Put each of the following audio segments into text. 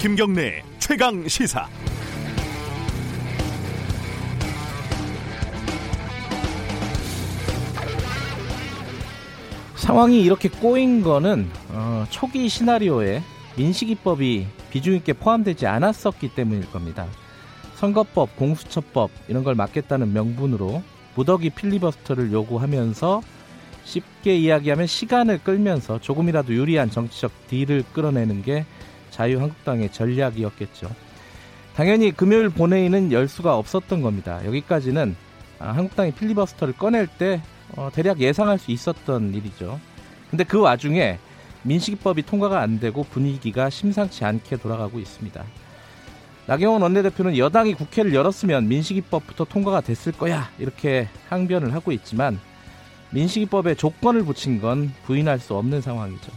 김경래 최강 시사. 상황이 이렇게 꼬인 거는 어, 초기 시나리오에 민식이법이 비중 있게 포함되지 않았었기 때문일 겁니다. 선거법, 공수처법 이런 걸 막겠다는 명분으로 무더기 필리버스터를 요구하면서 쉽게 이야기하면 시간을 끌면서 조금이라도 유리한 정치적 딜을 끌어내는 게 자유한국당의 전략이었겠죠. 당연히 금요일 본회의는 열 수가 없었던 겁니다. 여기까지는 아, 한국당이 필리버스터를 꺼낼 때 어, 대략 예상할 수 있었던 일이죠. 근데 그 와중에 민식이법이 통과가 안 되고 분위기가 심상치 않게 돌아가고 있습니다. 나경원 원내대표는 여당이 국회를 열었으면 민식이법부터 통과가 됐을 거야 이렇게 항변을 하고 있지만 민식이법에 조건을 붙인 건 부인할 수 없는 상황이죠.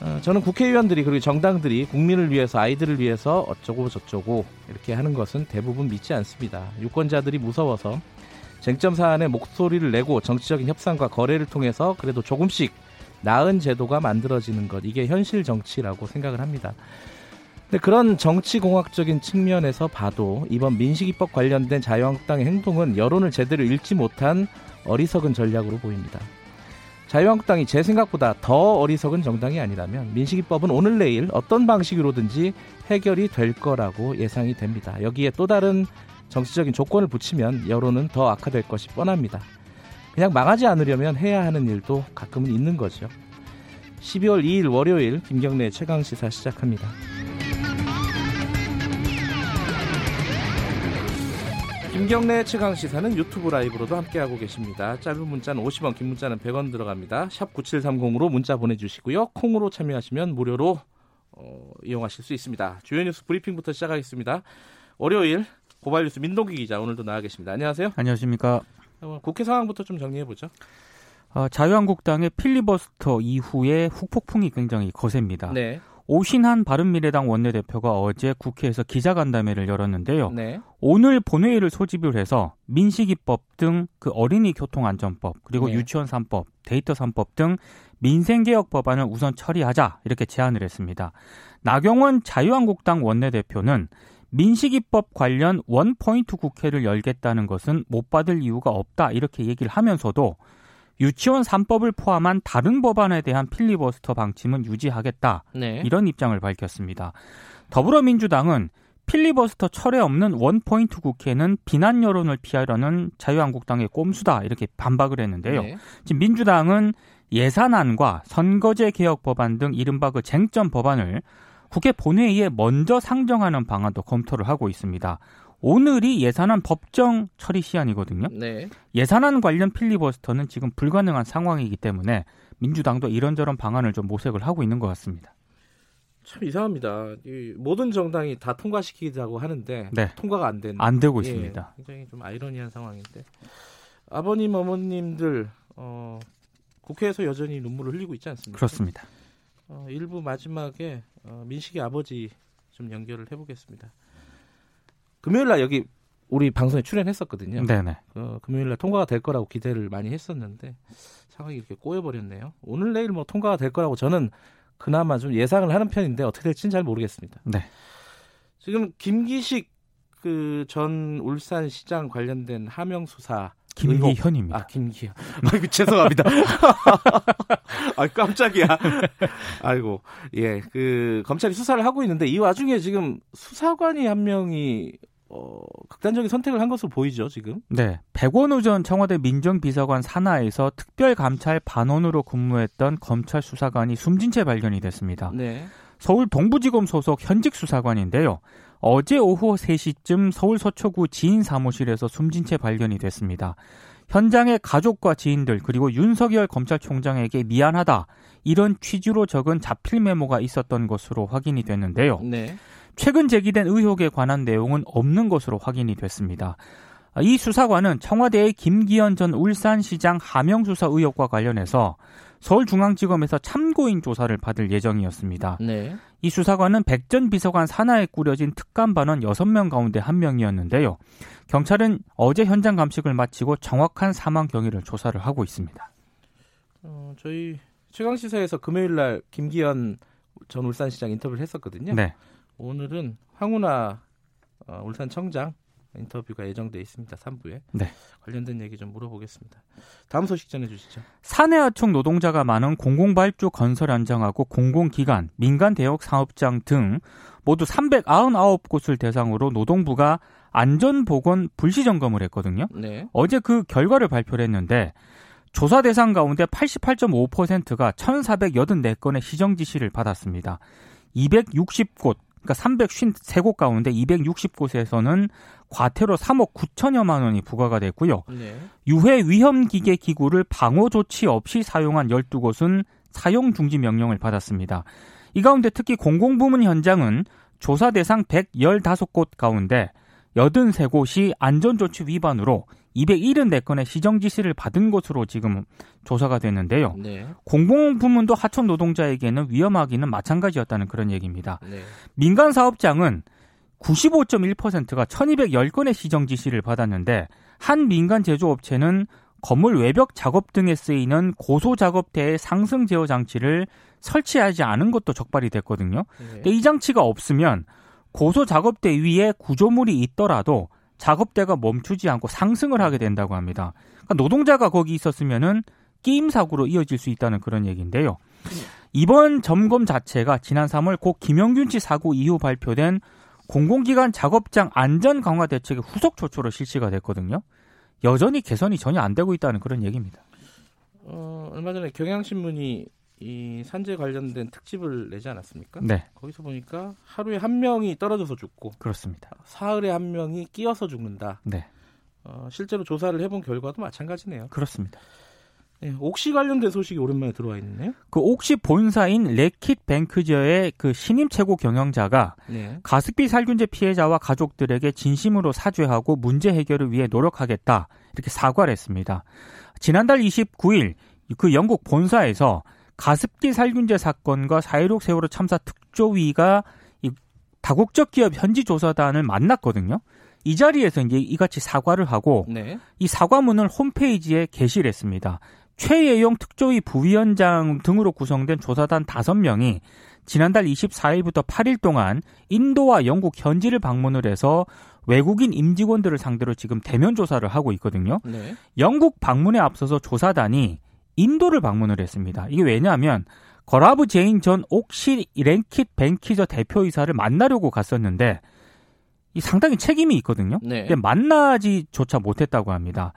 어, 저는 국회의원들이 그리고 정당들이 국민을 위해서 아이들을 위해서 어쩌고 저쩌고 이렇게 하는 것은 대부분 믿지 않습니다. 유권자들이 무서워서 쟁점 사안에 목소리를 내고 정치적인 협상과 거래를 통해서 그래도 조금씩 나은 제도가 만들어지는 것 이게 현실 정치라고 생각을 합니다. 근데 그런 정치공학적인 측면에서 봐도 이번 민식이법 관련된 자유한국당의 행동은 여론을 제대로 읽지 못한 어리석은 전략으로 보입니다. 자유한국당이 제 생각보다 더 어리석은 정당이 아니라면 민식이법은 오늘 내일 어떤 방식으로든지 해결이 될 거라고 예상이 됩니다. 여기에 또 다른 정치적인 조건을 붙이면 여론은 더 악화될 것이 뻔합니다. 그냥 망하지 않으려면 해야 하는 일도 가끔은 있는 거죠. 12월 2일 월요일 김경래 최강 시사 시작합니다. 김경래 최강 시사는 유튜브 라이브로도 함께하고 계십니다. 짧은 문자는 50원, 긴 문자는 100원 들어갑니다. 샵 9730으로 문자 보내주시고요. 콩으로 참여하시면 무료로 어, 이용하실 수 있습니다. 주요 뉴스 브리핑부터 시작하겠습니다. 월요일 고발 뉴스 민동기 기자 오늘도 나와 계십니다. 안녕하세요. 안녕하십니까. 어, 국회 상황부터 좀 정리해 보죠. 어, 자유한국당의 필리버스터 이후에 후폭풍이 굉장히 거셉니다. 네. 오신한 바른미래당 원내대표가 어제 국회에서 기자간담회를 열었는데요. 네. 오늘 본회의를 소집을 해서 민식이법 등 그 어린이 교통안전법 그리고 네. 유치원 3법, 데이터 3법 등 민생개혁 법안을 우선 처리하자 이렇게 제안을 했습니다. 나경원 자유한국당 원내대표는 민식이법 관련 원포인트 국회를 열겠다는 것은 못 받을 이유가 없다 이렇게 얘기를 하면서도 유치원 3법을 포함한 다른 법안에 대한 필리버스터 방침은 유지하겠다 네. 이런 입장을 밝혔습니다. 더불어민주당은 필리버스터 철회 없는 원포인트 국회는 비난 여론을 피하려는 자유한국당의 꼼수다 이렇게 반박을 했는데요. 네. 지금 민주당은 예산안과 선거제 개혁 법안 등 이른바 그 쟁점 법안을 국회 본회의에 먼저 상정하는 방안도 검토를 하고 있습니다. 오늘이 예산안 법정 처리 시한이거든요. 네. 예산안 관련 필리버스터는 지금 불가능한 상황이기 때문에 민주당도 이런저런 방안을 좀 모색을 하고 있는 것 같습니다. 참 이상합니다. 이 모든 정당이 다 통과시키자고 하는데 네. 통과가 안 되는. 안 되고 예, 있습니다. 굉장히 좀 아이러니한 상황인데 아버님 어머님들 어, 국회에서 여전히 눈물을 흘리고 있지 않습니까? 그렇습니다. 어, 일부 마지막에 어, 민식이 아버지 좀 연결을 해보겠습니다. 금요일 날 여기 우리 방송에 출연했었거든요. 네네. 어, 금요일 날 통과가 될 거라고 기대를 많이 했었는데 상황이 이렇게 꼬여버렸네요. 오늘 내일 뭐 통과가 될 거라고 저는 그나마 좀 예상을 하는 편인데 어떻게 될지는 잘 모르겠습니다. 네. 지금 김기식 그 전 울산시장 관련된 하명 수사 김기현입니다. 아 김기현. 아이고 죄송합니다. 아 깜짝이야. 아이고 예그 검찰이 수사를 하고 있는데 이 와중에 지금 수사관이 한 명이 어 극단적인 선택을 한 것으로 보이죠 지금. 네. 백원우 전 청와대 민정비서관 산하에서 특별감찰 반원으로 근무했던 검찰 수사관이 숨진 채 발견이 됐습니다. 네. 서울 동부지검 소속 현직 수사관인데요. 어제 오후 3시쯤 서울 서초구 지인 사무실에서 숨진 채 발견이 됐습니다. 현장의 가족과 지인들 그리고 윤석열 검찰총장에게 미안하다 이런 취지로 적은 자필 메모가 있었던 것으로 확인이 됐는데요. 네. 최근 제기된 의혹에 관한 내용은 없는 것으로 확인이 됐습니다. 이 수사관은 청와대의 김기현 전 울산시장 하명 수사 의혹과 관련해서 서울중앙지검에서 참고인 조사를 받을 예정이었습니다. 네. 이 수사관은 백 전 비서관 산하에 꾸려진 특감반원 6명 가운데 한 명이었는데요. 경찰은 어제 현장 감식을 마치고 정확한 사망 경위를 조사를 하고 있습니다. 어, 저희 최강 시사에서 금요일 날 김기현 전 울산시장 인터뷰를 했었거든요. 네. 오늘은 황운하 어, 울산 청장 인터뷰가 예정돼 있습니다. 3부에. 네. 관련된 얘기 좀 물어보겠습니다. 다음 소식 전해 주시죠. 사내하청 노동자가 많은 공공발주 건설 현장하고 공공기관, 민간 대역 사업장 등 모두 399곳을 대상으로 노동부가 안전보건 불시 점검을 했거든요. 네. 어제 그 결과를 발표를 했는데 조사 대상 가운데 88.5%가 1,484건의 시정 지시를 받았습니다. 260곳, 그러니까 353곳 가운데 260곳에서는 과태료 3억 9천여만 원이 부과가 됐고요. 네. 유해 위험 기계 기구를 방호 조치 없이 사용한 12곳은 사용 중지 명령을 받았습니다. 이 가운데 특히 공공부문 현장은 조사 대상 115곳 가운데 83곳이 안전조치 위반으로 274건의 시정 지시를 받은 것으로 지금 조사가 됐는데요. 네. 공공 부문도 하청 노동자에게는 위험하기는 마찬가지였다는 그런 얘기입니다. 네. 민간 사업장은 95.1%가 1210건의 시정 지시를 받았는데 한 민간 제조업체는 건물 외벽 작업 등에 쓰이는 고소 작업대의 상승 제어 장치를 설치하지 않은 것도 적발이 됐거든요. 네. 근데 이 장치가 없으면 고소 작업대 위에 구조물이 있더라도 작업대가 멈추지 않고 상승을 하게 된다고 합니다. 그러니까 노동자가 거기 있었으면은 끼임 사고로 이어질 수 있다는 그런 얘기인데요. 이번 점검 자체가 지난 3월 고 김영균 씨 사고 이후 발표된 공공기관 작업장 안전 강화 대책의 후속 조처로 실시가 됐거든요. 여전히 개선이 전혀 안 되고 있다는 그런 얘기입니다. 어, 얼마 전에 경향신문이 이 산재 관련된 특집을 내지 않았습니까? 네, 거기서 보니까 하루에 한 명이 떨어져서 죽고 그렇습니다. 사흘에 한 명이 끼어서 죽는다. 네, 어, 실제로 조사를 해본 결과도 마찬가지네요. 그렇습니다. 네, 옥시 관련된 소식이 오랜만에 들어와 있네요. 그 옥시 본사인 레킷 뱅크저의 그 신임 최고 경영자가 네. 가습기 살균제 피해자와 가족들에게 진심으로 사죄하고 문제 해결을 위해 노력하겠다 이렇게 사과를 했습니다. 지난달 29일 그 영국 본사에서 가습기 살균제 사건과 4.16 세월호 참사 특조위가 이 다국적 기업 현지 조사단을 만났거든요. 이 자리에서 이제 이같이 사과를 하고 네. 이 사과문을 홈페이지에 게시를 했습니다. 최예용 특조위 부위원장 등으로 구성된 조사단 5명이 지난달 24일부터 8일 동안 인도와 영국 현지를 방문을 해서 외국인 임직원들을 상대로 지금 대면 조사를 하고 있거든요. 네. 영국 방문에 앞서서 조사단이 인도를 방문을 했습니다. 이게 왜냐하면 거라브 제인 전 옥시 레킷 벤키저 대표이사를 만나려고 갔었는데 이 상당히 책임이 있거든요. 네. 근데 만나지조차 못했다고 합니다.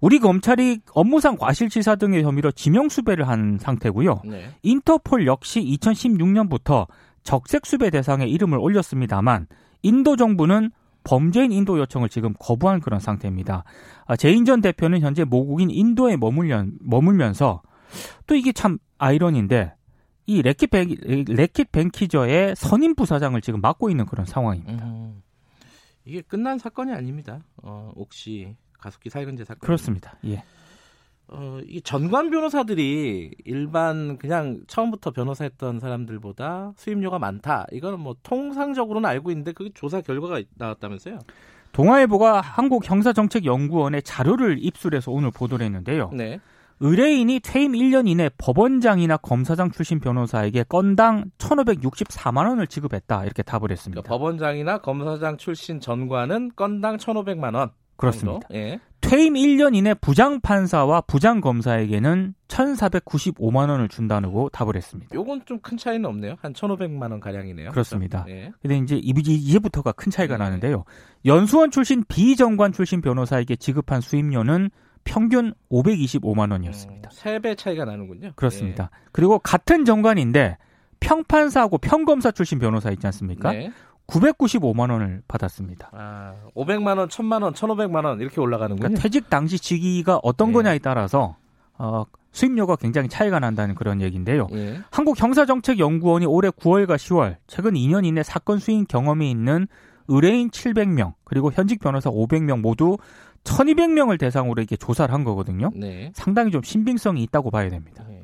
우리 검찰이 업무상 과실치사 등의 혐의로 지명 수배를 한 상태고요. 네. 인터폴 역시 2016년부터 적색 수배 대상에 이름을 올렸습니다만 인도 정부는 범죄인 인도 요청을 지금 거부한 그런 상태입니다. 아, 제인 전 대표는 현재 모국인 인도에 머물려, 머물면서 또 이게 참 아이러니인데 이 레킷, 벤, 레킷 벤키저의 선임 부사장을 지금 맡고 있는 그런 상황입니다. 음, 이게 끝난 사건이 아닙니다. 어, 옥시 가습기 살균제 사건. 그렇습니다. 예. 어, 이 전관 변호사들이 일반 그냥 처음부터 변호사 했던 사람들보다 수임료가 많다. 이거는 뭐 통상적으로는 알고 있는데 그게 조사 결과가 나왔다면서요? 동아일보가 한국 형사정책연구원의 자료를 입수해서 오늘 보도를 했는데요. 네. 의뢰인이 퇴임 1년 이내 법원장이나 검사장 출신 변호사에게 건당 1,564만 원을 지급했다 이렇게 답을 했습니다. 그러니까 법원장이나 검사장 출신 전관은 건당 1,500만 원. 그렇습니다. 정도? 예. 퇴임 1년 이내 부장 판사와 부장 검사에게는 1,495만 원을 준다고 답을 했습니다. 요건 좀 큰 차이는 없네요. 한 1,500만 원 가량이네요. 그렇습니다. 예. 근데 이제 이- 이제부터가 큰 차이가 네. 나는데요. 연수원 출신 비정관 출신 변호사에게 지급한 수임료는 평균 525만 원이었습니다. 음, 3배 차이가 나는군요. 그렇습니다. 그리고 같은 정관인데 평판사하고 평검사 출신 변호사 있지 예. 않습니까? 네. 995만 원을 받았습니다. 아, 500만 원, 1000만 원, 1,500만 원 이렇게 올라가는군요. 그러니까 퇴직 당시 직위가 어떤 네. 거냐에 따라서 어, 수임료가 굉장히 차이가 난다는 그런 얘기인데요. 예. 한국형사정책연구원이 올해 9월과 10월 최근 2년 이내 사건 수임 경험이 있는 의뢰인 700명 그리고 현직 변호사 500명 모두 1200명을 대상으로 이렇게 조사를 한 거거든요. 네. 상당히 좀 신빙성이 있다고 봐야 됩니다. 예.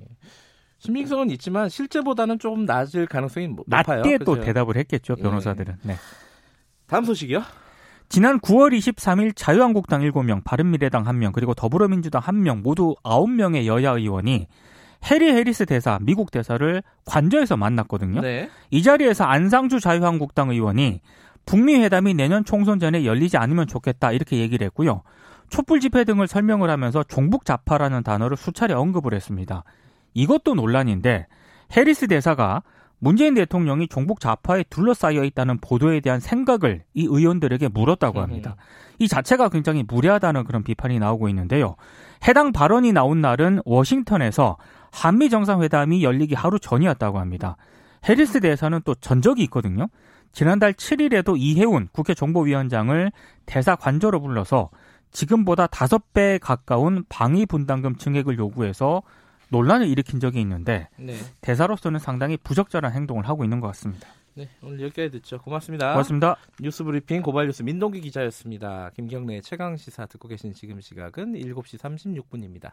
신빙성은 있지만 실제보다는 조금 낮을 가능성이 뭐- 높아요. 낮게 또 그죠? 대답을 했겠죠, 예. 변호사들은. 네. 다음 소식이요. 지난 9월 23일 자유한국당 7명, 바른미래당 1명, 그리고 더불어민주당 1명 모두 9명의 여야 의원이 해리 해리스 대사, 미국 대사를 관저에서 만났거든요. 네. 이 자리에서 안상주 자유한국당 의원이 북미 회담이 내년 총선 전에 열리지 않으면 좋겠다 이렇게 얘기를 했고요. 촛불 집회 등을 설명을 하면서 종북 좌파라는 단어를 수차례 언급을 했습니다. 이것도 논란인데 해리스 대사가 문재인 대통령이 종북 좌파에 둘러싸여 있다는 보도에 대한 생각을 이 의원들에게 물었다고 합니다. 이 자체가 굉장히 무례하다는 그런 비판이 나오고 있는데요. 해당 발언이 나온 날은 워싱턴에서 한미 정상회담이 열리기 하루 전이었다고 합니다. 해리스 대사는 또 전적이 있거든요. 지난달 7일에도 이해운 국회 정보위원장을 대사 관저로 불러서 지금보다 5배 가까운 방위 분담금 증액을 요구해서 논란을 일으킨 적이 있는데 네. 대사로서는 상당히 부적절한 행동을 하고 있는 것 같습니다. 네. 오늘 여기까지 듣죠. 고맙습니다. 고맙습니다. 뉴스 브리핑 고발뉴스 민동기 기자였습니다. 김경래 최강 시사 듣고 계신 지금 시각은 7시 36분입니다.